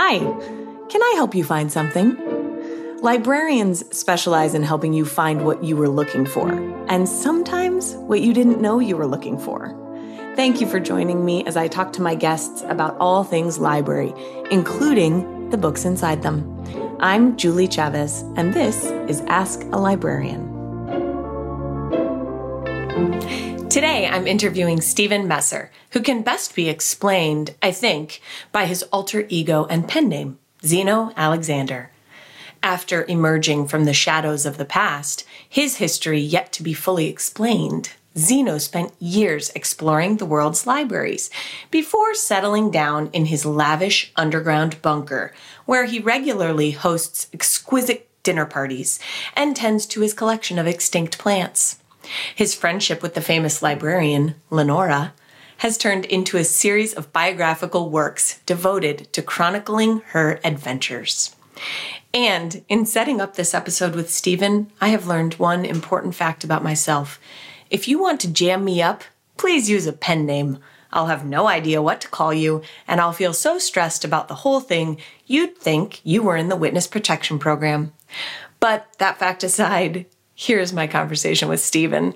Hi, can I help you find something? Librarians specialize in helping you find what you were looking for, and sometimes what you didn't know you were looking for. Thank you for joining me as I talk to my guests about all things library, including the books inside them. I'm Julie Chavez, and this is Ask a Librarian. Today, I'm interviewing Stephen Messer, who can best be explained, I think, by his alter ego and pen name, Zeno Alexander. After emerging from the shadows of the past, his history yet to be fully explained, Zeno spent years exploring the world's libraries before settling down in his lavish underground bunker, where he regularly hosts exquisite dinner parties and tends to his collection of extinct plants. His friendship with the famous librarian, Lenora, has turned into a series of biographical works devoted to chronicling her adventures. And in setting up this episode with Stephen, I have learned one important fact about myself. If you want to jam me up, please use a pen name. I'll have no idea what to call you, and I'll feel so stressed about the whole thing, you'd think you were in the witness protection program. But that fact aside, here's my conversation with Stephen,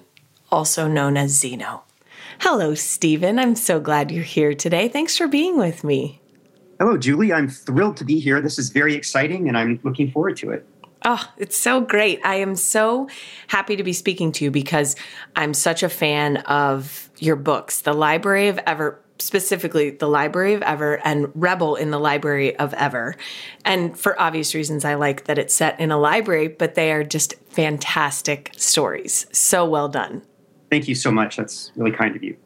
also known as Zeno. Hello, Stephen. I'm so glad you're here today. Thanks for being with me. Hello, Julie. I'm thrilled to be here. This is very exciting, and I'm looking forward to it. Oh, it's so great. I am so happy to be speaking to you because I'm such a fan of your books, The Library of Ever, specifically The Library of Ever and Rebel in the Library of Ever. And for obvious reasons, I like that it's set in a library, but they are just fantastic stories. So well done. Thank you so much. That's really kind of you.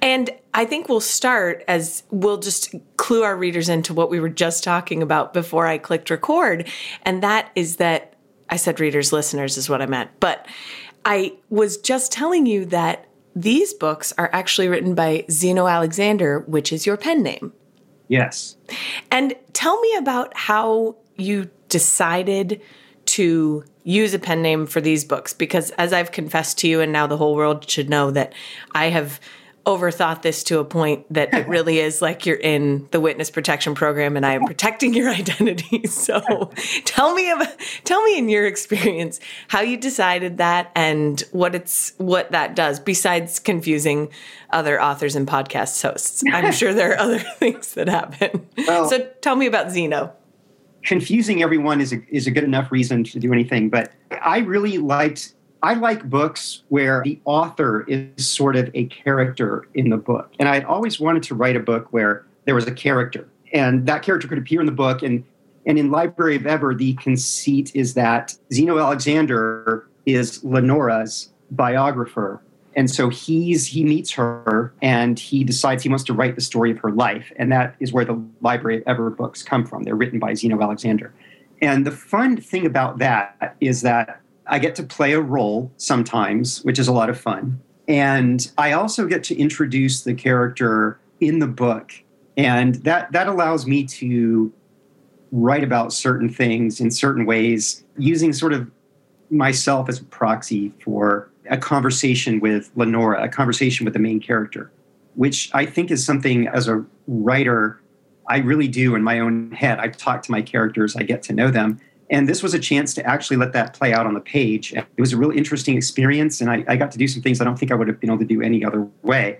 And I think we'll start as we'll just clue our readers into what we were just talking about before I clicked record. And that is that I said readers, listeners is what I meant. But I was just telling you that these books are actually written by Zeno Alexander, which is your pen name. Yes. And tell me about how you decided to use a pen name for these books because as I've confessed to you and now the whole world should know that I have overthought this to a point that it really is like you're in the witness protection program and I am protecting your identity. So tell me about tell me in your experience how you decided that and what it's what that does besides confusing other authors and podcast hosts. I'm sure there are other things that happen. Well, so tell me about Zeno. Confusing everyone is a, is a good enough reason to do anything, but I really liked I like books where the author is sort of a character in the book. And I'd always wanted to write a book where there was a character and that character could appear in the book. And, and in Library of Ever, the conceit is that Zeno Alexander is Lenora's biographer. And so he's he meets her and he decides he wants to write the story of her life. And that is where the Library of Ever books come from. They're written by Zeno Alexander. And the fun thing about that is that I get to play a role sometimes, which is a lot of fun. And I also get to introduce the character in the book. And that, that allows me to write about certain things in certain ways, using sort of myself as a proxy for a conversation with Lenora, a conversation with the main character, which I think is something as a writer I really do in my own head. I talk to my characters, I get to know them. And this was a chance to actually let that play out on the page. It was a really interesting experience, and I, I, got to do some things I don't think I would have been able to do any other way.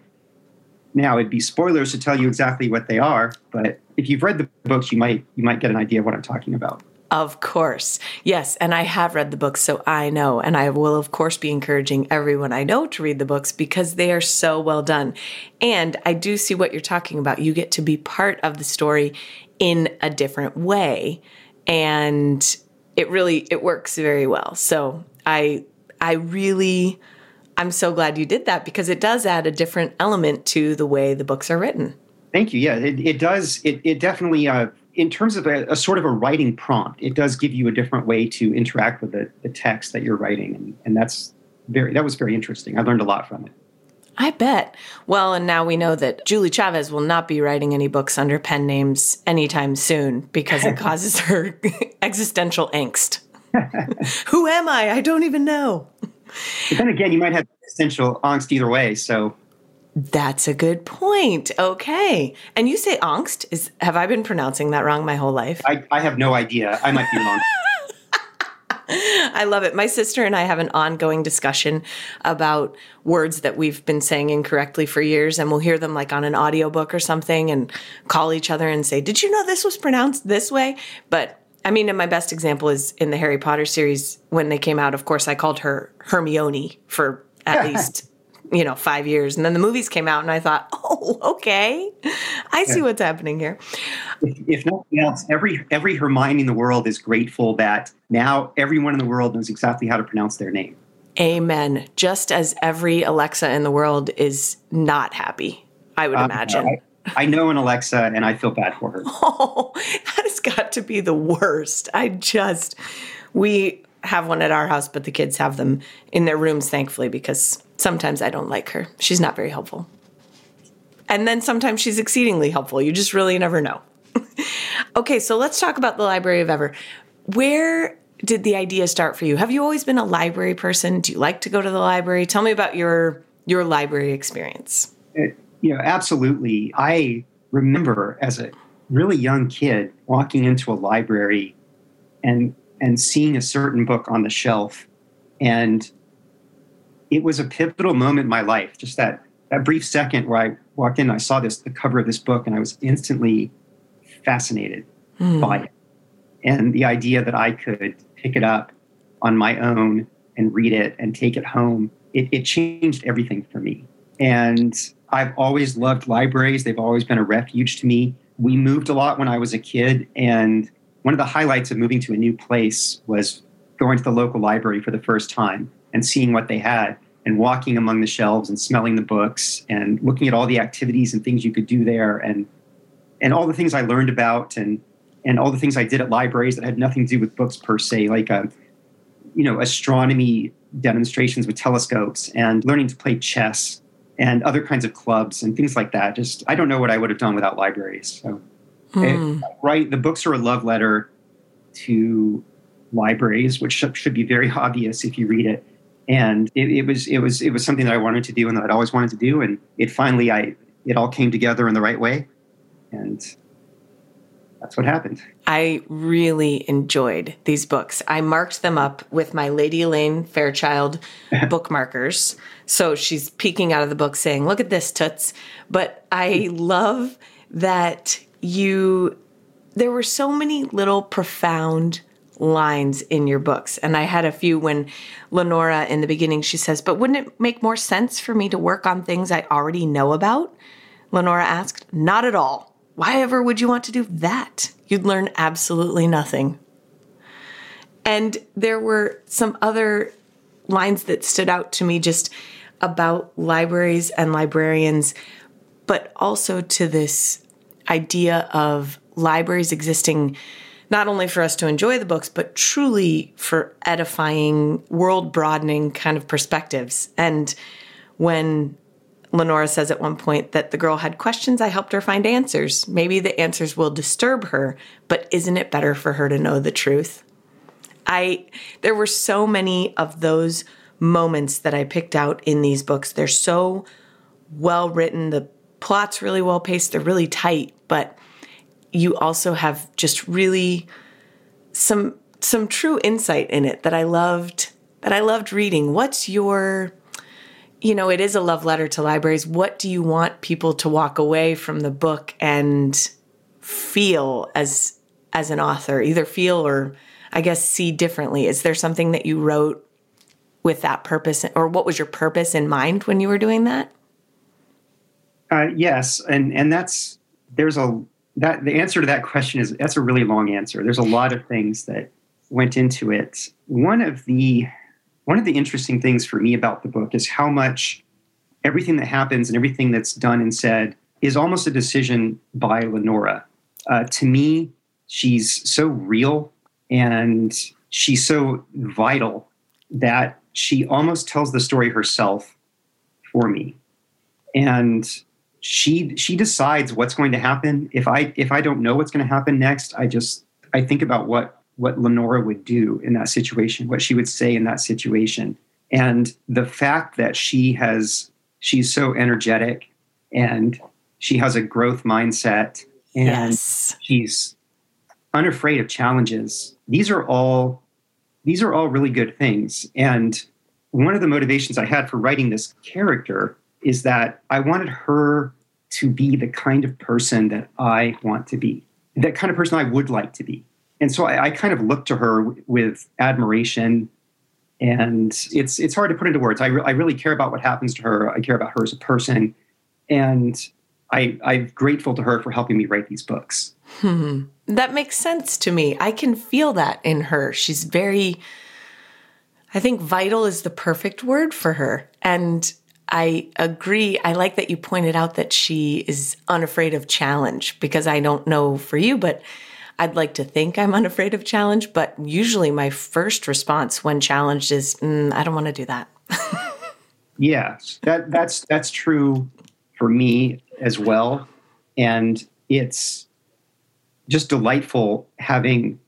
Now, it'd be spoilers to tell you exactly what they are, but if you've read the books, you might you might get an idea of what I'm talking about. Of course. Yes. And I have read the books, so I know. And I will, of course, be encouraging everyone I know to read the books because they are so well done. And I do see what you're talking about. You get to be part of the story in a different way and it really it works very well. So I I really I'm so glad you did that because it does add a different element to the way the books are written. Thank you. Yeah, it, it does. It, it definitely, uh, in terms of a, a, sort of a writing prompt, it does give you a different way to interact with the, the text that you're writing, and, and that's very that was very interesting. I learned a lot from it. I bet. Well, and now we know that Julie Chavez will not be writing any books under pen names anytime soon because it causes her existential angst. Who am I? I don't even know. But then again, you might have existential angst either way. So that's a good point. Okay. And you say angst. Is have I been pronouncing that wrong my whole life? I, I have no idea. I might be wrong. I love it. My sister and I have an ongoing discussion about words that we've been saying incorrectly for years, and we'll hear them like on an audiobook or something and call each other and say, Did you know this was pronounced this way? But I mean, and my best example is in the Harry Potter series when they came out. Of course, I called her Hermione for at least you know five years, and then the movies came out, and I thought, oh, okay, I see what's happening here. If, if, nothing else, every every Hermione in the world is grateful that now everyone in the world knows exactly how to pronounce their name. Amen. Just as every Alexa in the world is not happy, I would um, imagine. I, I know an Alexa, and I feel bad for her. Oh, that has got to be the worst. I just we have one at our house, but the kids have them in their rooms, thankfully, because sometimes I don't like her. She's not very helpful. And then sometimes she's exceedingly helpful. You just really never know. okay, so let's talk about the Library of Ever. Where did the idea start for you? Have you always been a library person? Do you like to go to the library? Tell me about your your library experience. It, you know, absolutely. I remember as a really young kid walking into a library and and seeing a certain book on the shelf. And it was a pivotal moment in my life just that that brief second where i walked in and i saw this the cover of this book and i was instantly fascinated mm. by it. And the idea that i could pick it up on my own and read it and take it home it, it changed everything for me. And i've always loved libraries. They've always been a refuge to me. We moved a lot when i was a kid and one of the highlights of moving to a new place was going to the local library for the first time and seeing what they had and walking among the shelves and smelling the books and looking at all the activities and things you could do there and and all the things I learned about and and all the things I did at libraries that had nothing to do with books per se, like a, uh, you know astronomy demonstrations with telescopes and learning to play chess and other kinds of clubs and things like that. Just I don't know what I would have done without libraries. So Mm. right, the books are a love letter to libraries, which should be very obvious if you read it. And it, it, was it was it was something that I wanted to do and that I'd always wanted to do, and it finally I it all came together in the right way, and that's what happened. I really enjoyed these books. I marked them up with my Lady Elaine Fairchild bookmarkers. So she's peeking out of the book saying, Look at this, Toots. But I love that you there were so many little profound lines in your books. And I had a few when Lenora in the beginning she says, "But wouldn't it make more sense for me to work on things I already know about?" Lenora asked, "Not at all. Why ever would you want to do that? You'd learn absolutely nothing." And there were some other lines that stood out to me just about libraries and librarians, but also to this idea of libraries existing not only for us to enjoy the books, but truly for edifying, world broadening kind of perspectives. And when Lenora says at one point that the girl had questions, I helped her find answers. Maybe the answers will disturb her, but isn't it better for her to know the truth? I there were so many of those moments that I picked out in these books. They're so well written. The plot's really well paced, they're really tight, but you also have just really some some true insight in it that I loved that I loved reading. What's your you know, it is a love letter to libraries. What do you want people to walk away from the book and feel as as an author? Either feel or I guess see differently. Is there something that you wrote with that purpose or what was your purpose in mind when you were doing that? Uh, yes, and and that's there's a that the answer to that question is that's a really long answer. There's a lot of things that went into it. One of the one of the interesting things for me about the book is how much everything that happens and everything that's done and said is almost a decision by Lenora. Uh, to me, she's so real and she's so vital that she almost tells the story herself for me. And she she decides what's going to happen. If I if I don't know what's going to happen next, I just I think about what what Lenora would do in that situation, what she would say in that situation. And the fact that she has she's so energetic and she has a growth mindset and Yes. she's unafraid of challenges. These are all these are all really good things. And one of the motivations I had for writing this character is that I wanted her to be the kind of person that I want to be, that kind of person I would like to be. And so I, I kind of look to her w- with admiration. And it's it's hard to put into words. I, re- I really care about what happens to her. I care about her as a person, and I, I'm grateful to her for helping me write these books. Hmm. That makes sense to me. I can feel that in her. She's very, I think vital is the perfect word for her. And I agree. I like that you pointed out that she is unafraid of challenge because I don't know for you, but I'd like to think I'm unafraid of challenge. But usually my first response when challenged is, mm, I don't want to do that. Yeah, that that's that's true for me as well, and it's just delightful having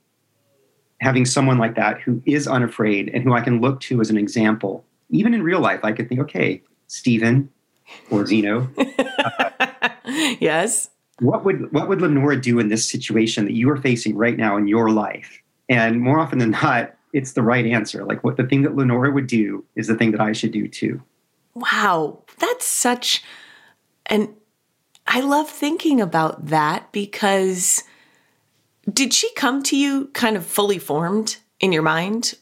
having someone like that who is unafraid and who I can look to as an example. Even in real life, I could think, okay, Stephen or Zeno, yes. what would what would Lenora do in this situation that you are facing right now in your life? And more often than not, it's the right answer. Like what the thing that Lenora would do is the thing that I should do too. Wow, that's such and I love thinking about that because did she come to you kind of fully formed in your mind?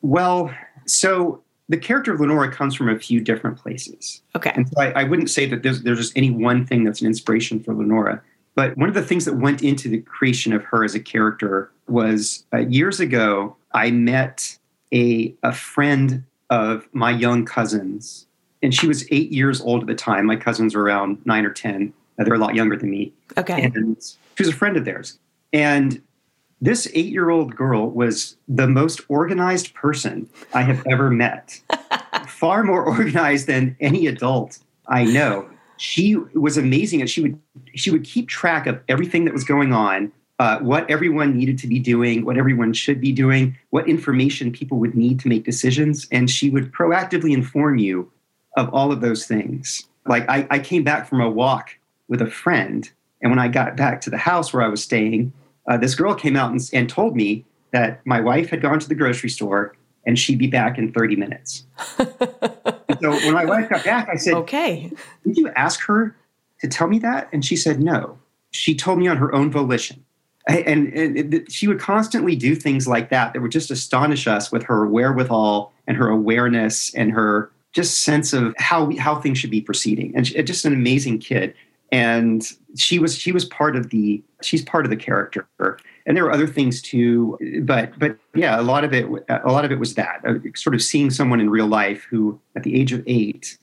Well, so the character of Lenora comes from a few different places. Okay. And so I, I wouldn't say that there's, there's just any one thing that's an inspiration for Lenora. But one of the things that went into the creation of her as a character was uh, years ago, I met a, a friend of my young cousins. And she was eight years old at the time. My cousins were around nine or 10. Uh, they're a lot younger than me. Okay. And she was a friend of theirs. And this eight year old girl was the most organized person I have ever met. Far more organized than any adult I know. She was amazing, and she would she would keep track of everything that was going on, uh, what everyone needed to be doing, what everyone should be doing, what information people would need to make decisions, and she would proactively inform you of all of those things. Like I, I came back from a walk with a friend, and when I got back to the house where I was staying, uh, this girl came out and, and told me that my wife had gone to the grocery store and she'd be back in 30 minutes. So when my wife got back, I said, Okay. Did you ask her to tell me that? And she said, No. She told me on her own volition. And, and it- she would constantly do things like that that would just astonish us with her wherewithal and her awareness and her just sense of how how things should be proceeding. And she, just an amazing kid. And she was she was part of the she's part of the character. And there were other things too, but but yeah, a lot of it a lot of it was that sort of seeing someone in real life who, at the age of eight,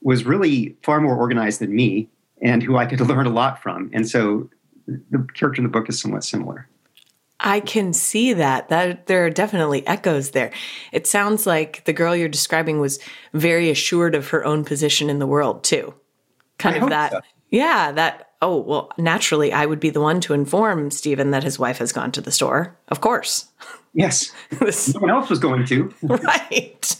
was really far more organized than me and who I could learn a lot from. And so the character in the book is somewhat similar. I can see that. That there are definitely echoes there. It sounds like the girl you're describing was very assured of her own position in the world too. Kind I of that. so. Yeah, that oh, well, naturally I would be the one to inform Stephen that his wife has gone to the store. Of course. Yes, no one else was going to. right.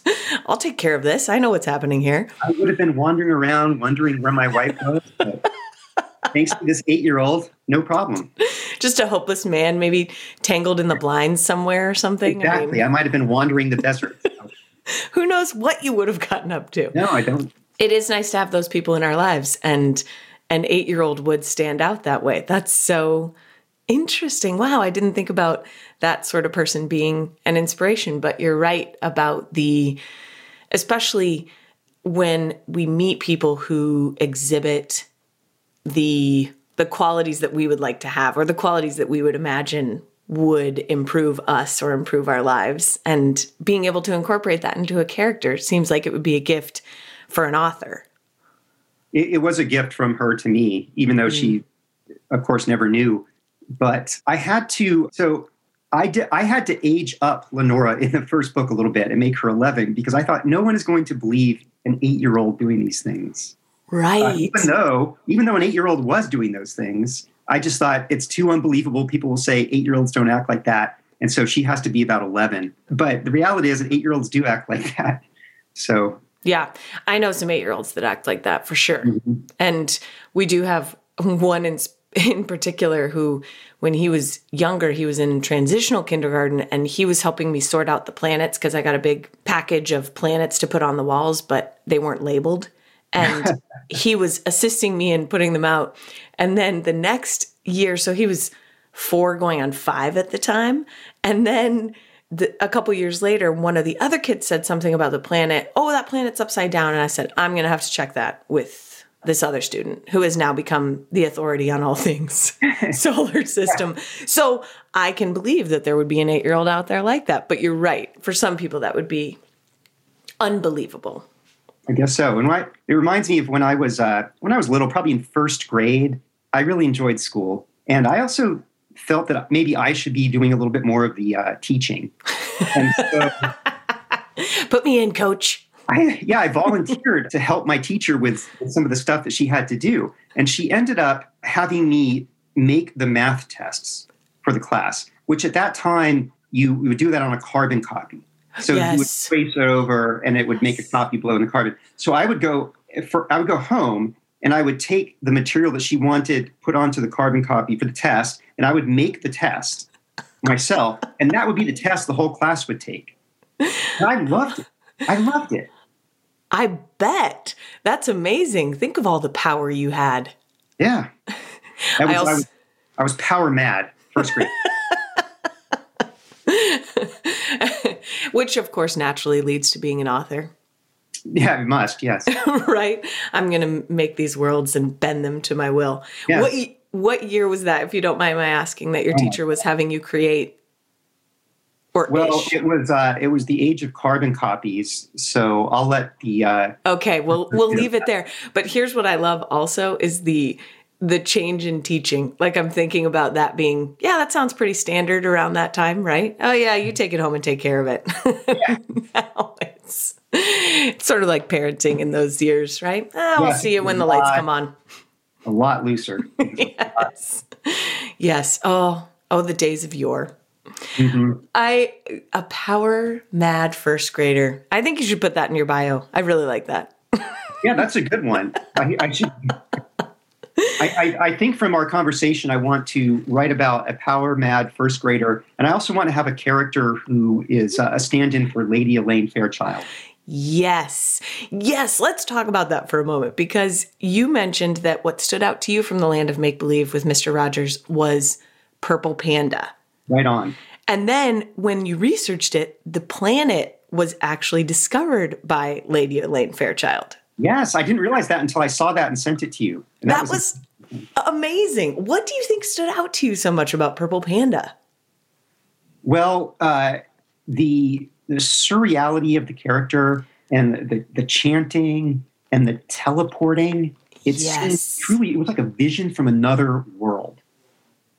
I'll take care of this. I know what's happening here. I would have been wandering around, wondering where my wife was. But thanks to this eight-year-old, no problem. Just a hopeless man, maybe tangled in the blinds somewhere or something. I mean, Exactly. I might have been wandering the desert. who knows what you would have gotten up to? No, I don't. it is nice to have those people in our lives and an eight year old would stand out that way that's so interesting wow i didn't think about that sort of person being an inspiration but you're right about the especially when we meet people who exhibit the the qualities that we would like to have or the qualities that we would imagine would improve us or improve our lives. And being able to incorporate that into a character seems like it would be a gift for an author. It, it was a gift from her to me, even though mm. she, of course, never knew. But I had to, so I did. I had to age up Lenora in the first book a little bit and make her 11 because I thought no one is going to believe an eight-year-old doing these things. Right. Uh, even though, even though an eight-year-old was doing those things, I just thought it's too unbelievable. People will say eight-year-olds don't act like that, and so she has to be about 11. But the reality is that eight-year-olds do act like that. So. Yeah, I know some eight-year-olds that act like that for sure, mm-hmm. and we do have one in in particular who when he was younger he was in transitional kindergarten and he was helping me sort out the planets because i got a big package of planets to put on the walls but they weren't labeled. And he was assisting me in putting them out. And then the next year so he was four going on five at the time. And then the, a couple years later one of the other kids said something about the planet oh that planet's upside down and i said i'm going to have to check that with this other student who has now become the authority on all things solar system. So I can believe that there would be an eight year old out there like that. But you're right. For some people, that would be unbelievable. I guess so. And it reminds me of when I was uh, when I was little, probably in first grade. I really enjoyed school, and I also felt that maybe I should be doing a little bit more of the uh, teaching. So, Put me in, coach. I, yeah, I volunteered to help my teacher with, some of the stuff that she had to do. And she ended up having me make the math tests for the class, which at that time you, you would do that on a carbon copy. So yes. you would trace it over and it would make a copy blow in the carbon. So I would go for I would go home and I would take the material that she wanted put onto the carbon copy for the test, and I would make the test myself, and that would be the test the whole class would take. And I loved it. I loved it. I bet. That's amazing. Think of all the power you had. Yeah. Was, I, also, I, was, I was power mad first grade. Which, of course, naturally leads to being an author. Yeah, it must, yes. right? I'm going to make these worlds and bend them to my will. Yes. What, what year was that, if you don't mind my asking, that your oh. teacher was having you create or well, ish? it was uh, it was the age of carbon copies. So I'll let the uh, okay. Well, we'll leave it there. But here's what I love also is the the change in teaching. Like I'm thinking about that being yeah, that sounds pretty standard around that time, right? Oh yeah, you take it home and take care of it. Yeah. now it's, it's sort of like parenting in those years, right? Ah, we'll see you when the lights come on. A lot looser. yes. Yes. Oh, oh, the days of yore. Mm-hmm. I a power mad first grader. I think you should put that in your bio. I really like that. yeah, that's a good one. I, I should. I, I, I, think from our conversation, I want to write about a power mad first grader, and I also want to have a character who is a stand-in for Lady Elaine Fairchild. Yes. Yes. Let's talk about that for a moment because you mentioned that what stood out to you from the land of make believe with Mr. Rogers was Purple Panda. Right on. And then when you researched it, the planet was actually discovered by Lady Elaine Fairchild. Yes, I didn't realize that until I saw that and sent it to you. That, that, was, was amazing. What do you think stood out to you so much about Purple Panda? Well, uh, the the surreality of the character and the, the chanting and the teleporting. It yes. truly, it was like a vision from another world.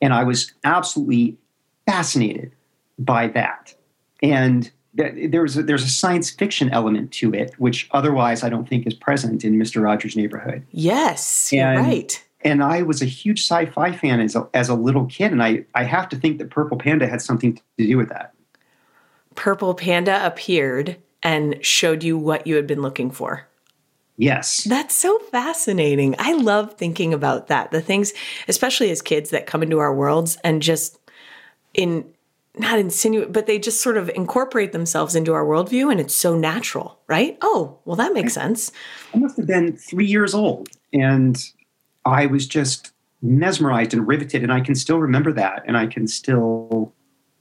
And I was absolutely fascinated by that. And there's a, there's a science fiction element to it, which otherwise I don't think is present in Mister Rogers' Neighborhood. Yes, and, right. And I was a huge sci-fi fan as a, as a little kid, and I I have to think that Purple Panda had something to do with that. Purple Panda appeared and showed you what you had been looking for. Yes. That's so fascinating. I love thinking about that. The things, especially as kids that come into our worlds and just in not insinuate, but they just sort of incorporate themselves into our worldview and it's so natural, right? Oh, well, that makes sense. I must have been three years old and I was just mesmerized and riveted. And I can still remember that. And I can still,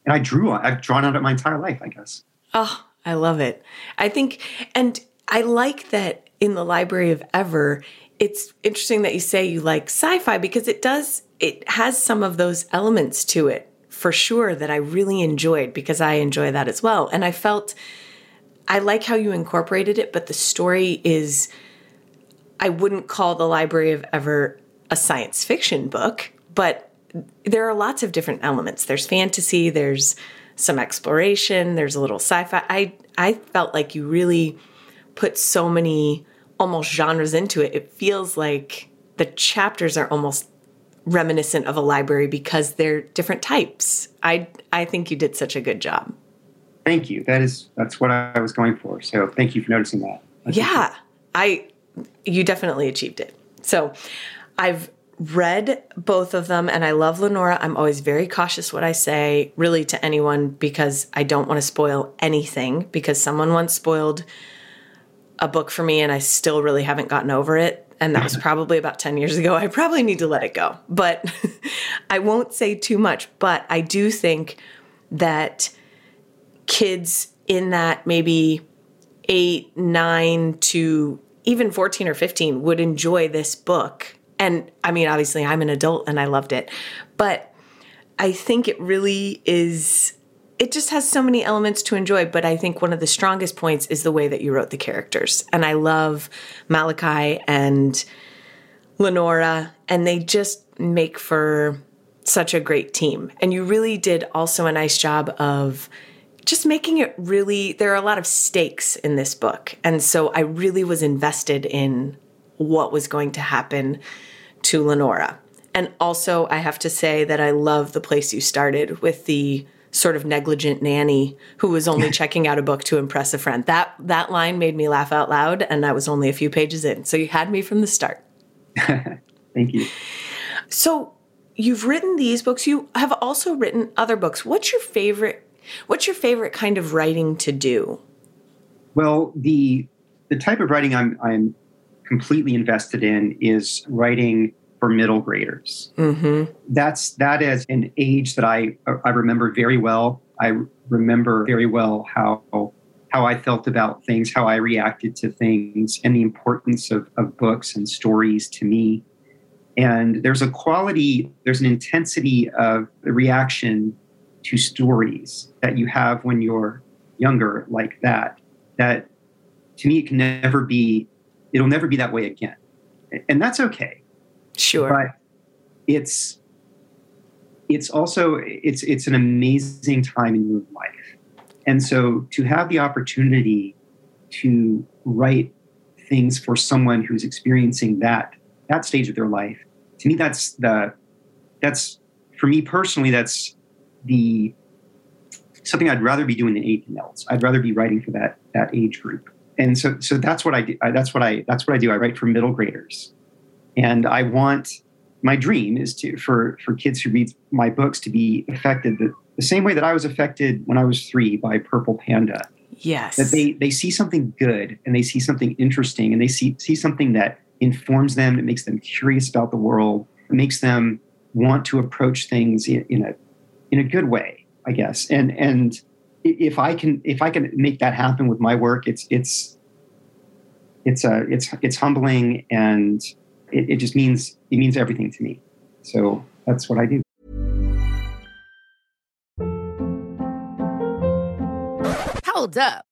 and I drew on, I've drawn on it my entire life, I guess. Oh, I love it. I think, and I like that in the Library of Ever, it's interesting that you say you like sci fi because it does, it has some of those elements to it for sure that I really enjoyed because I enjoy that as well. And I felt I like how you incorporated it, but the story is I wouldn't call The Library of Ever a science fiction book, but there are lots of different elements. There's fantasy, there's some exploration, there's a little sci-fi. I I felt like you really put so many almost genres into it. It feels like the chapters are almost reminiscent of a library because they're different types. I I think you did such a good job. Thank you. That is that's what I was going for. So thank you for noticing that. yeah, I you definitely achieved it. So I've read both of them and I love Lenora. I'm always very cautious what I say, really, to anyone because I don't want to spoil anything. Because someone once spoiled a book for me and I still really haven't gotten over it. And that was probably about 10 years ago. I probably need to let it go. But I won't say too much. But I do think that kids in that maybe eight, nine to even 14 or 15 would enjoy this book. And I mean, obviously, I'm an adult and I loved it. But I think it really is, it just has so many elements to enjoy. But I think one of the strongest points is the way that you wrote the characters. And I love Malachi and Lenora, and they just make for such a great team. And you really did also a nice job of just making it really there are a lot of stakes in this book and so i really was invested in what was going to happen to lenora. And also i have to say that i love the place you started with the sort of negligent nanny who was only checking out a book to impress a friend. That that line made me laugh out loud and i was only a few pages in. So you had me from the start. Thank you. So you've written these books. You have also written other books. What's your favorite What's your favorite kind of writing to do? Well, the the type of writing I'm I'm completely invested in is writing for middle graders. Mm-hmm. That's that is an age that I I remember very well. I remember very well how how I felt about things, how I reacted to things, and the importance of, of books and stories to me. And there's a quality, there's an intensity of reaction to stories that you have when you're younger like that that to me it can never be it'll never be that way again and that's okay sure but it's it's also it's it's an amazing time in your life and so to have the opportunity to write things for someone who's experiencing that that stage of their life to me that's the that's for me personally that's the something I'd rather be doing than anything else. I'd rather be writing for that that age group. And so so that's what I do. That's what I that's what I do. I write for middle graders. And I want my dream is to for for kids who read my books to be affected the, the same way that I was affected when I was 3 by Purple Panda. Yes. That they they see something good and they see something interesting and they see see something that informs them, it makes them curious about the world, it makes them want to approach things in, in a in a good way, I guess. And and if I can if I can make that happen with my work, it's it's it's a it's it's humbling and it, it just means it means everything to me. So that's what I do. Hold up.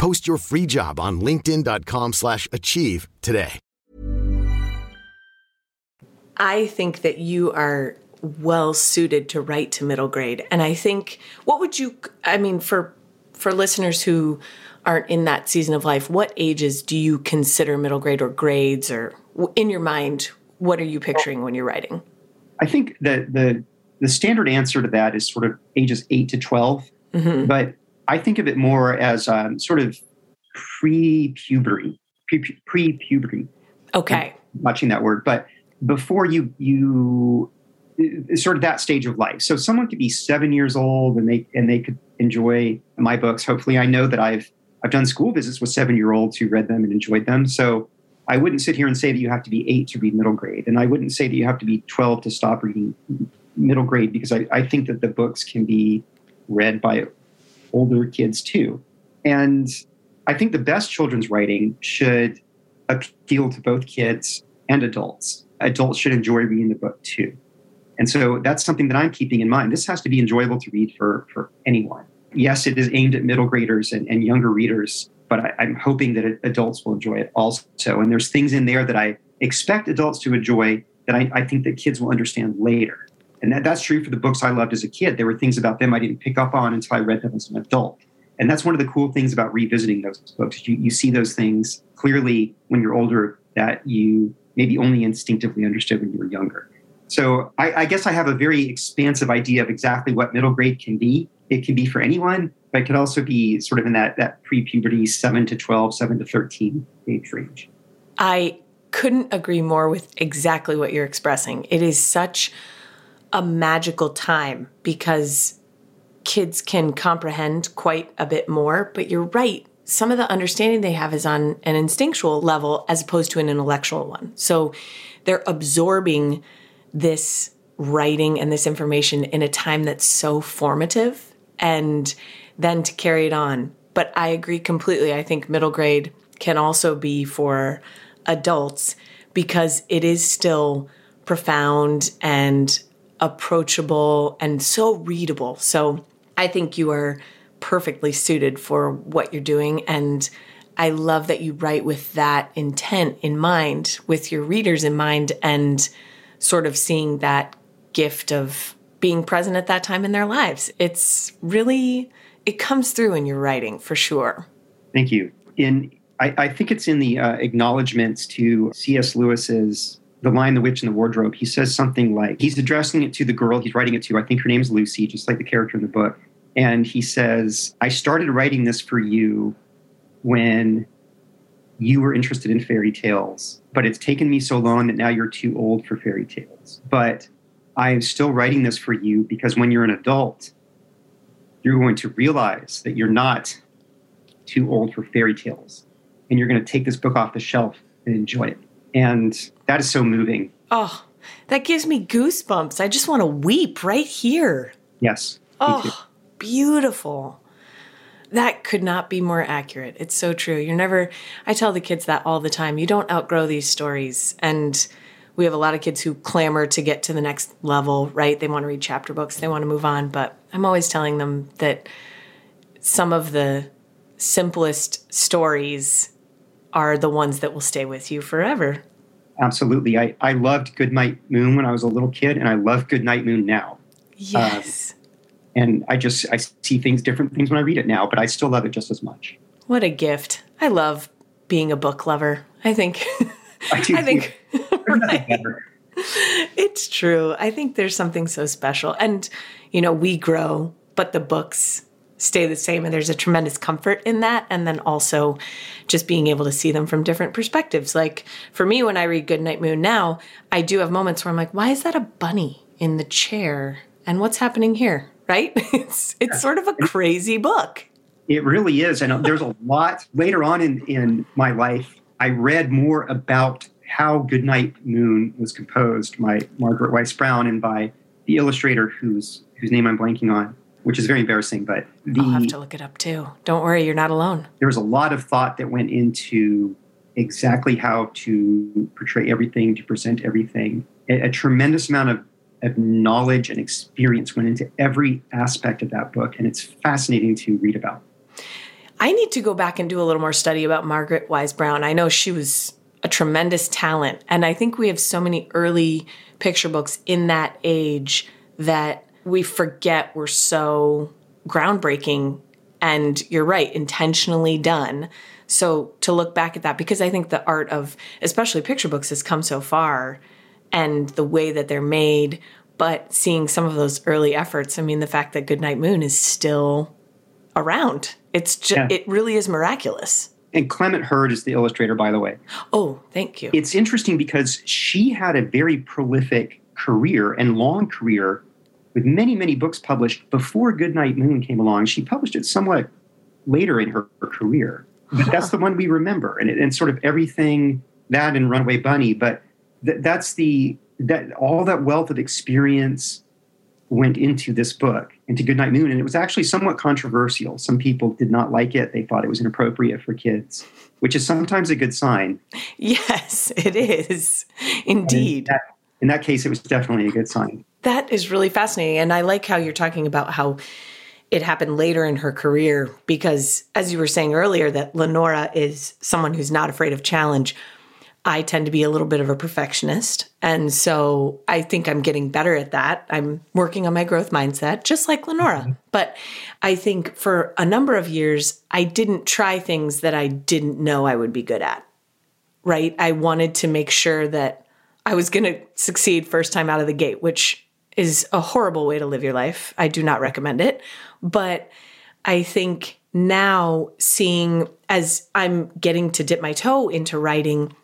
Post your free job on linkedin.com slash achieve today. I think that you are well suited to write to middle grade. And I think what would you I mean for for listeners who aren't in that season of life, what ages do you consider middle grade or grades or in your mind, what are you picturing when you're writing? I think that the the standard answer to that is sort of ages 8 to 12. Mm-hmm. But I think of it more as um, sort of pre-puberty, pre-puberty. Okay. I'm watching that word, but before you you sort of that stage of life. So someone could be seven years old and they and they could enjoy my books. Hopefully, I know that I've I've done school visits with seven year olds who read them and enjoyed them. So I wouldn't sit here and say that you have to be eight to read middle grade, and I wouldn't say that you have to be twelve to stop reading middle grade because I, I think that the books can be read by older kids too. And I think the best children's writing should appeal to both kids and adults. Adults should enjoy reading the book too. And so that's something that I'm keeping in mind. This has to be enjoyable to read for, for anyone. Yes, it is aimed at middle graders and, and younger readers, but I, I'm hoping that adults will enjoy it also. And there's things in there that I expect adults to enjoy that I, I think that kids will understand later. And that, that's true for the books I loved as a kid. There were things about them I didn't pick up on until I read them as an adult. And that's one of the cool things about revisiting those books. You, you see those things clearly when you're older that you maybe only instinctively understood when you were younger. So I, I, guess I have a very expansive idea of exactly what middle grade can be. It can be for anyone, but it could also be sort of in that, that pre-puberty 7 to 12, 7 to 13 age range. I couldn't agree more with exactly what you're expressing. It is such a magical time because kids can comprehend quite a bit more, but you're right. Some of the understanding they have is on an instinctual level as opposed to an intellectual one. So they're absorbing this writing and this information in a time that's so formative and then to carry it on. But I agree completely. I think middle grade can also be for adults because it is still profound and approachable and so readable. So I think you are perfectly suited for what you're doing. And I love that you write with that intent in mind, with your readers in mind, and sort of seeing that gift of being present at that time in their lives. It's really, it comes through in your writing for sure. Thank you. In I, I think it's in the uh, acknowledgments to C.S. Lewis's The Lion, the Witch, and the Wardrobe. He says something like, he's addressing it to the girl he's writing it to. I think her name's Lucy, just like the character in the book. And he says, I started writing this for you when you were interested in fairy tales, but it's taken me so long that now you're too old for fairy tales. But I'm still writing this for you because when you're an adult, you're going to realize that you're not too old for fairy tales. And you're going to take this book off the shelf and enjoy it. And that is so moving. Oh, that gives me goosebumps. I just want to weep right here. Yes. Oh, beautiful that could not be more accurate. It's so true. You're never, I tell the kids that all the time. You don't outgrow these stories. And we have a lot of kids who clamor to get to the next level, right? They want to read chapter books, they want to move on. But I'm always telling them that some of the simplest stories are the ones that will stay with you forever. Absolutely. I, I loved Goodnight Moon when I was a little kid, and I love Goodnight Moon now. Yes. Uh, and I just I see things different things when I read it now, but I still love it just as much. What a gift! I love being a book lover. I think. I, do I think. right. It's true. I think there's something so special, and you know, we grow, but the books stay the same, and there's a tremendous comfort in that. And then also, just being able to see them from different perspectives. Like for me, when I read Goodnight Moon now, I do have moments where I'm like, "Why is that a bunny in the chair?" And what's happening here? right? It's it's sort of a crazy book. It really is, and uh, there's a lot later on in in my life. I read more about how Goodnight Moon was composed by Margaret Wise Brown and by the illustrator whose whose name I'm blanking on, which is very embarrassing. But the, I'll have to look it up too. Don't worry, you're not alone. There was a lot of thought that went into exactly how to portray everything, to present everything. A, a tremendous amount of of knowledge and experience went into every aspect of that book, and it's fascinating to read about. I need to go back and do a little more study about Margaret Wise Brown. I know she was a tremendous talent, and I think we have so many early picture books in that age that we forget were so groundbreaking and you're right, intentionally done. So to look back at that, because I think the art of especially picture books has come so far and the way that they're made, but seeing some of those early efforts, I mean, the fact that Goodnight Moon is still around, it's just, yeah. it really is miraculous. And Clement Hurd is the illustrator, by the way. Oh, thank you. It's interesting because she had a very prolific career and long career with many, many books published before Goodnight Moon came along. She published it somewhat later in her, her career. But huh. that's the one we remember. And, it, and sort of everything that and Runaway Bunny. But th- that's the, that all that wealth of experience went into this book, into Goodnight Moon. And it was actually somewhat controversial. Some people did not like it. They thought it was inappropriate for kids, which is sometimes a good sign. Yes, it is. Indeed. In that, in that case, it was definitely a good sign. That is really fascinating. And I like how you're talking about how it happened later in her career because, as you were saying earlier, that Lenora is someone who's not afraid of challenge. I tend to be a little bit of a perfectionist. And so I think I'm getting better at that. I'm working on my growth mindset, just like Lenora. Mm-hmm. But I think for a number of years, I didn't try things that I didn't know I would be good at, right? I wanted to make sure that I was going to succeed first time out of the gate, which is a horrible way to live your life. I do not recommend it. But I think now seeing as I'm getting to dip my toe into writing,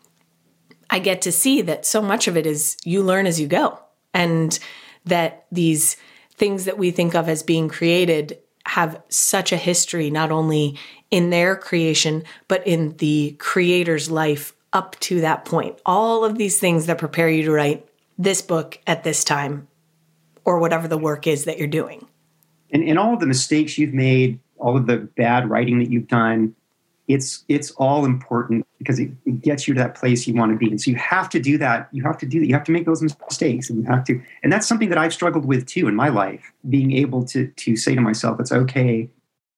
I get to see that so much of it is you learn as you go. And that these things that we think of as being created have such a history, not only in their creation, but in the creator's life up to that point. All of these things that prepare you to write this book at this time or whatever the work is that you're doing. And, and all of the mistakes you've made, all of the bad writing that you've done, it's it's all important because it, it, gets you to that place you want to be. And so you have to do that. You have to do that. You have to make those mistakes, and you have to. And that's something that I've struggled with too in my life. Being able to to say to myself, it's okay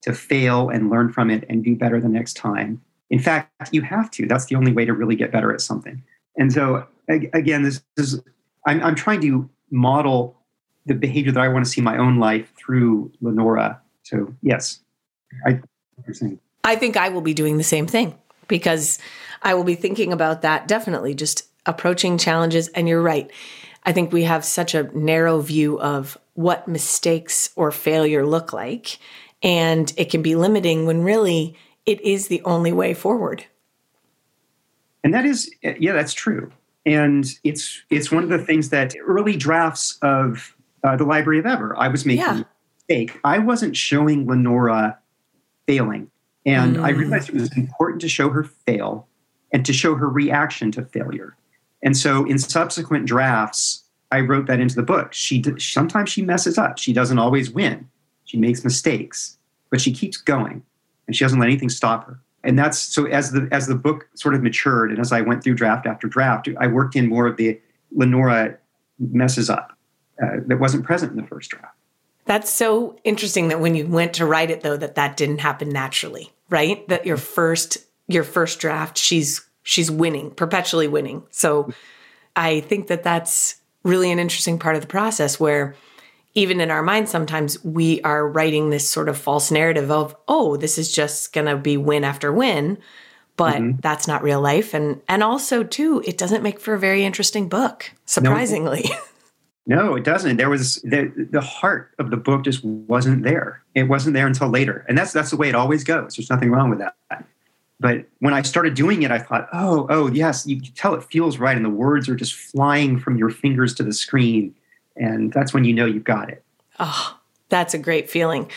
to fail and learn from it and do better the next time. In fact, you have to. That's the only way to really get better at something. And so again, this is I'm, I'm trying to model the behavior that I want to see my own life through Lenora. So yes, I. I think I will be doing the same thing because I will be thinking about that definitely, just approaching challenges. And you're right. I think we have such a narrow view of what mistakes or failure look like. And it can be limiting when really it is the only way forward. And that is, yeah, that's true. And it's it's one of the things that early drafts of uh, the Library of Ever, I was making yeah. a mistake. I wasn't showing Lenora failing. And mm. I realized it was important to show her fail and to show her reaction to failure. And so in subsequent drafts, I wrote that into the book. She sometimes she messes up. She doesn't always win. She makes mistakes, but she keeps going and she doesn't let anything stop her. And that's so as the as the book sort of matured and as I went through draft after draft, I worked in more of the Lenora messes up uh, that wasn't present in the first draft. That's so interesting that when you went to write it though that that didn't happen naturally, right? That your first your first draft she's she's winning, perpetually winning. So I think that that's really an interesting part of the process where even in our minds sometimes we are writing this sort of false narrative of oh this is just going to be win after win but mm-hmm. that's not real life and and also too it doesn't make for a very interesting book surprisingly no. No, it doesn't. There was the the heart of the book just wasn't there. It wasn't there until later, and that's that's the way it always goes. There's nothing wrong with that. But when I started doing it, I thought, oh, oh, yes, you can tell it feels right, and the words are just flying from your fingers to the screen, and that's when you know you've got it. Oh, that's a great feeling,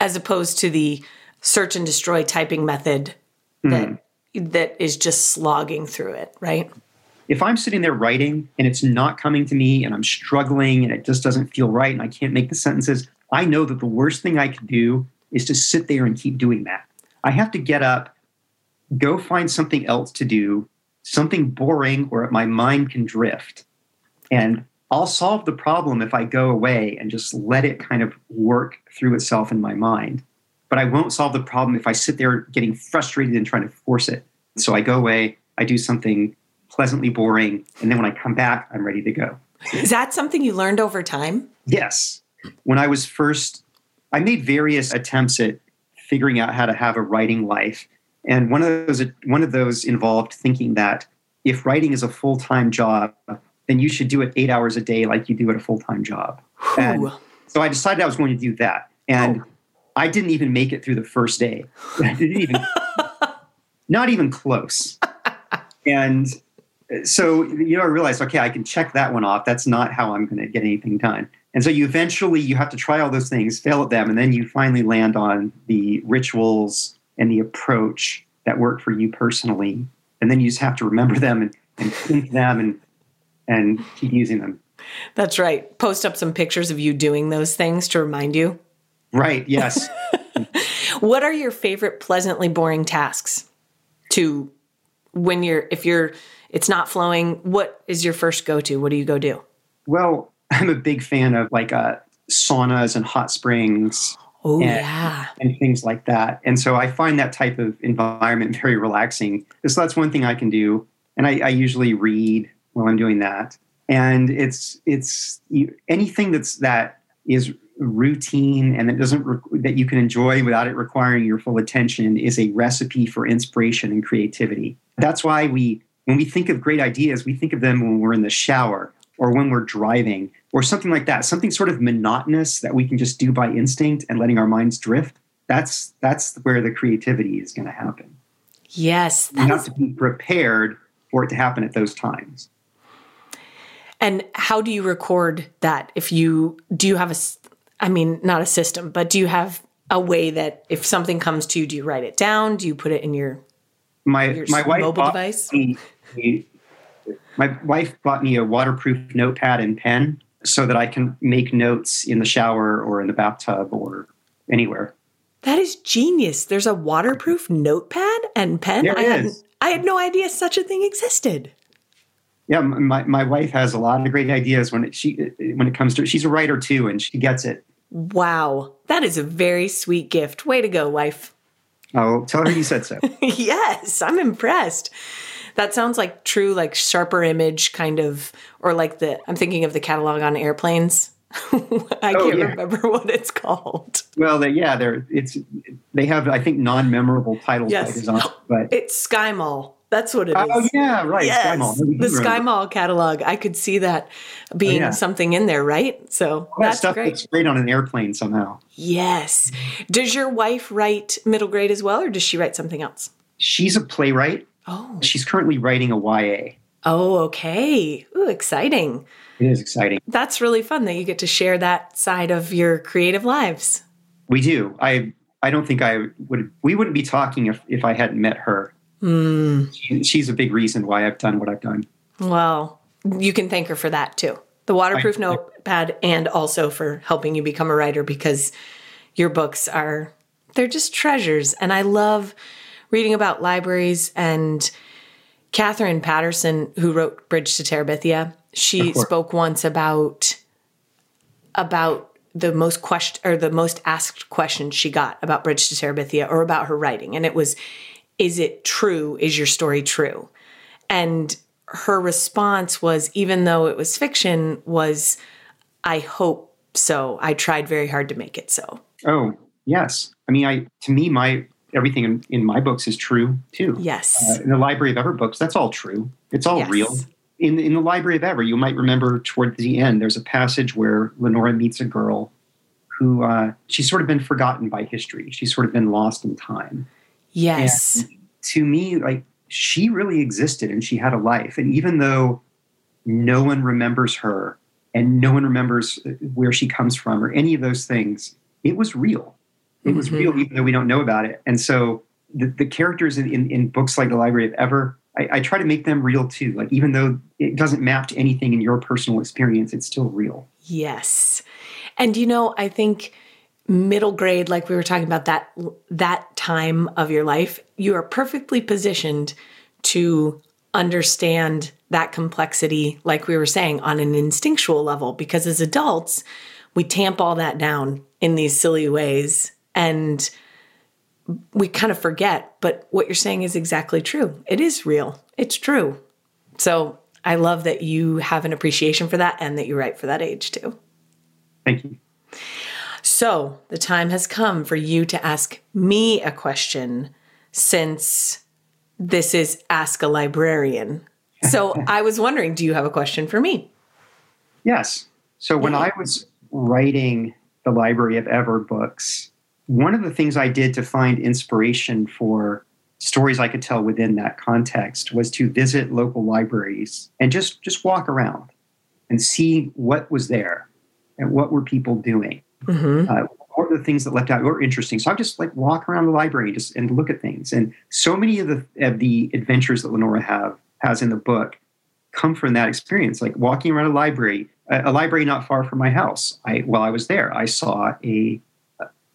as opposed to the search and destroy typing method that mm. that is just slogging through it, right? If I'm sitting there writing and it's not coming to me and I'm struggling and it just doesn't feel right and I can't make the sentences, I know that the worst thing I can do is to sit there and keep doing that. I have to get up, go find something else to do, something boring where my mind can drift. And I'll solve the problem if I go away and just let it kind of work through itself in my mind. But I won't solve the problem if I sit there getting frustrated and trying to force it. So I go away, I do something pleasantly boring. And then when I come back, I'm ready to go. Is that something you learned over time? Yes. When I was first, I made various attempts at figuring out how to have a writing life. And one of those one of those involved thinking that if writing is a full time job, then you should do it eight hours a day like you do at a full time job. And so I decided I was going to do that. And oh. I didn't even make it through the first day. I didn't even, not even close. And so, you know, I realized, okay, I can check that one off. That's not how I'm going to get anything done. And so you eventually, you have to try all those things, fail at them, and then you finally land on the rituals and the approach that work for you personally. And then you just have to remember them and, and think them and, and keep using them. That's right. Post up some pictures of you doing those things to remind you. Right, yes. what are your favorite pleasantly boring tasks to when you're if you're it's not flowing, what is your first go to? What do you go do? Well, I'm a big fan of like uh, saunas and hot springs. Oh, and, yeah. And things like that. And so I find that type of environment very relaxing. So that's one thing I can do. And I, I usually read while I'm doing that. And it's it's you, anything that's that is routine and that doesn't re- that you can enjoy without it requiring your full attention is a recipe for inspiration and creativity. That's why we when we think of great ideas, we think of them when we're in the shower or when we're driving or something like that. Something sort of monotonous that we can just do by instinct and letting our minds drift. That's that's where the creativity is going to happen. Yes, you have is... to be prepared for it to happen at those times. And how do you record that? If you do you have a I mean, not a system, but do you have a way that if something comes to you, do you write it down? Do you put it in your my your my wife mobile device? Me, my wife bought me a waterproof notepad and pen so that I can make notes in the shower or in the bathtub or anywhere. That is genius. There's a waterproof notepad and pen. There I is. Had, I had no idea such a thing existed. Yeah, my, my wife has a lot of great ideas when it, she when it comes to she's a writer too and she gets it. Wow. That is a very sweet gift. Way to go, wife. I'll tell her you said so. yes, I'm impressed. That sounds like true, like sharper image kind of, or like the, I'm thinking of the catalog on airplanes. I oh, can't yeah. remember what it's called. Well, they, yeah, they're it's they have I think non-memorable titles yes. design, but it's Sky Mall. That's what it oh, is. Oh yeah, right. Yes. Sky Mall. The Sky Mall catalog. I could see that being oh, yeah. something in there, right? So All that's that stuff great. great on an airplane somehow. Yes. Does your wife write middle grade as well, or does she write something else? She's a playwright. Oh. She's currently writing a YA. Oh, okay. Ooh, exciting. It is exciting. That's really fun that you get to share that side of your creative lives. We do. I I don't think I would we wouldn't be talking if, if I hadn't met her. Mm. She, she's a big reason why I've done what I've done. Well, you can thank her for that too. The waterproof I, notepad and also for helping you become a writer because your books are they're just treasures and I love reading about libraries and Katherine Paterson, who wrote Bridge to Terabithia, she spoke once about about the most question or the most asked question she got about Bridge to Terabithia or about her writing and it was is it true? Is your story true? And her response was, even though it was fiction, was, I hope so. I tried very hard to make it so. Oh, yes. I mean, I to me, my everything in, in my books is true too. Yes. Uh, in the Library of Ever books, that's all true. It's all yes. real. In in the Library of Ever, you might remember toward the end, there's a passage where Lenora meets a girl who uh, she's sort of been forgotten by history. She's sort of been lost in time. Yes. And to me, like she really existed and she had a life. And even though no one remembers her and no one remembers where she comes from or any of those things, it was real. It was mm-hmm. real, even though we don't know about it. And so the, the characters in, in, in, books like The Library of Ever, I, I, try to make them real too. Like, even though it doesn't map to anything in your personal experience, it's still real. Yes. And, you know, I think middle grade like we were talking about that that time of your life you are perfectly positioned to understand that complexity like we were saying on an instinctual level because as adults we tamp all that down in these silly ways and we kind of forget but what you're saying is exactly true it is real it's true so i love that you have an appreciation for that and that you write for that age too thank you So the time has come for you to ask me a question since this is Ask a Librarian. So I was wondering, do you have a question for me? Yes. So when I was writing the Library of Ever books, one of the things I did to find inspiration for stories I could tell within that context was to visit local libraries and just just walk around and see what was there and what were people doing. Mm-hmm. Uh, what were the things that left out were interesting? So I just like walk around the library just and look at things. And so many of the of the adventures that Lenora have has in the book come from that experience. Like walking around a library, a, a library not far from my house. I while I was there, I saw a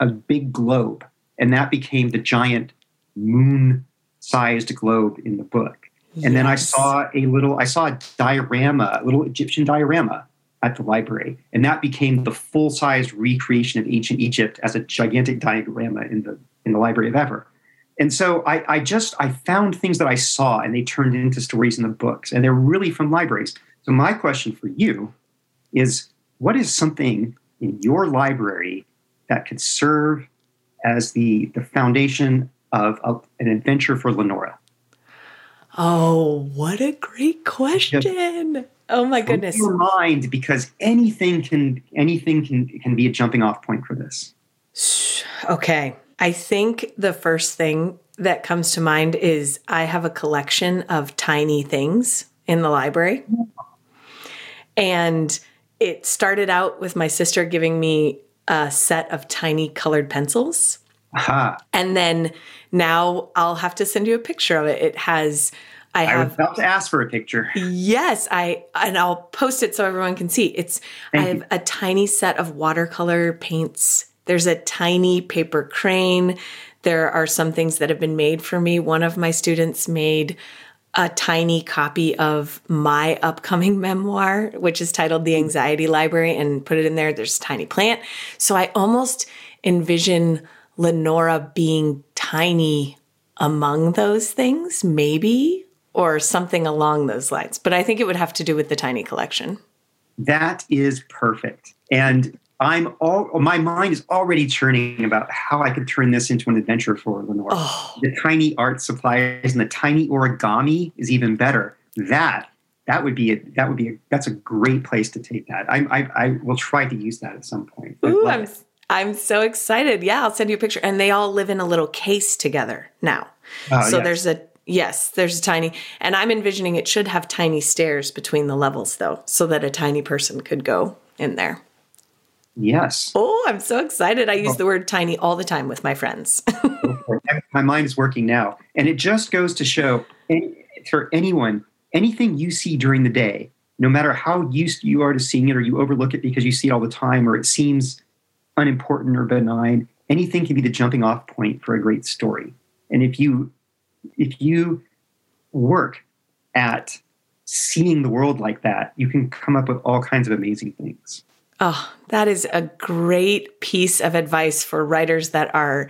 a big globe, and that became the giant moon sized globe in the book. Yes. And then I saw a little, I saw a diorama, a little Egyptian diorama at the library. And that became the full sized recreation of ancient Egypt as a gigantic diorama in the, in the Library of Ever. And so I, I just, I found things that I saw and they turned into stories in the books. And they're really from libraries. So my question for you is what is something in your library that could serve as the, the foundation of, an adventure for Lenora? Oh, what a great question. Oh my goodness. Your mind because anything can anything can can be a jumping off point for this. Okay. I think the first thing that comes to mind is I have a collection of tiny things in the library. And it started out with my sister giving me a set of tiny colored pencils. Aha. And then now I'll have to send you a picture of it. It has I have I was about to ask for a picture. Yes, I and I'll post it so everyone can see. It's Thank I have you. a tiny set of watercolor paints. There's a tiny paper crane. There are some things that have been made for me. One of my students made a tiny copy of my upcoming memoir, which is titled The Anxiety Library, and put it in there. There's a tiny plant. So I almost envision Lenora being tiny among those things, maybe, or something along those lines. But I think it would have to do with the tiny collection. That is perfect. And I'm all my mind is already churning about how I could turn this into an adventure for Lenora. Oh. The tiny art supplies and the tiny origami is even better. That that would be a, that would be a, that's a great place to take that. I, I, I will try to use that at some point. Ooh, I'm I'm so excited. Yeah, I'll send you a picture. And they all live in a little case together now. Oh, so yes. there's a yes, there's a tiny and I'm envisioning it should have tiny stairs between the levels though, so that a tiny person could go in there. Yes. Oh, I'm so excited. I use the word tiny all the time with my friends. my mind is working now. And it just goes to show for anyone, anything you see during the day, no matter how used you are to seeing it or you overlook it because you see it all the time or it seems unimportant or benign. Anything can be the jumping off point for a great story. And if you if you work at seeing the world like that, you can come up with all kinds of amazing things. Oh, that is a great piece of advice for writers that are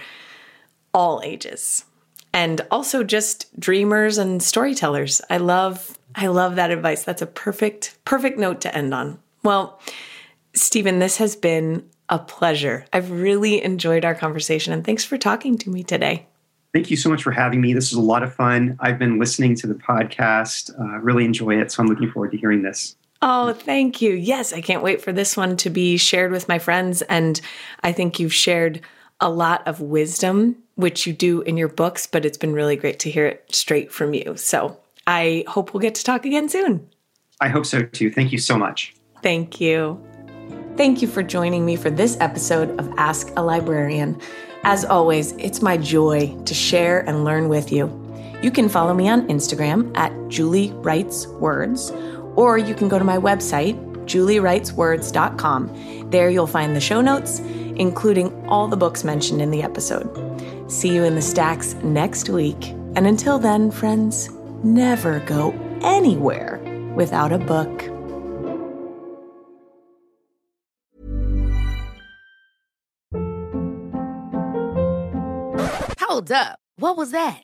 all ages and also just dreamers and storytellers. I love I love that advice. That's a perfect perfect note to end on. Well, Stephen, this has been a pleasure. I've really enjoyed our conversation and thanks for talking to me today. Thank you so much for having me. This is a lot of fun. I've been listening to the podcast, uh, really enjoy it. So I'm looking forward to hearing this. Oh, thank you. Yes, I can't wait for this one to be shared with my friends. And I think you've shared a lot of wisdom, which you do in your books, but it's been really great to hear it straight from you. So I hope we'll get to talk again soon. I hope so too. Thank you so much. Thank you. Thank you for joining me for this episode of Ask a Librarian. As always, it's my joy to share and learn with you. You can follow me on Instagram at Julie Writes Words, or you can go to my website, juliewriteswords.com. There you'll find the show notes, including all the books mentioned in the episode. See you in the stacks next week. And until then, friends, never go anywhere without a book. Hold up. What was that?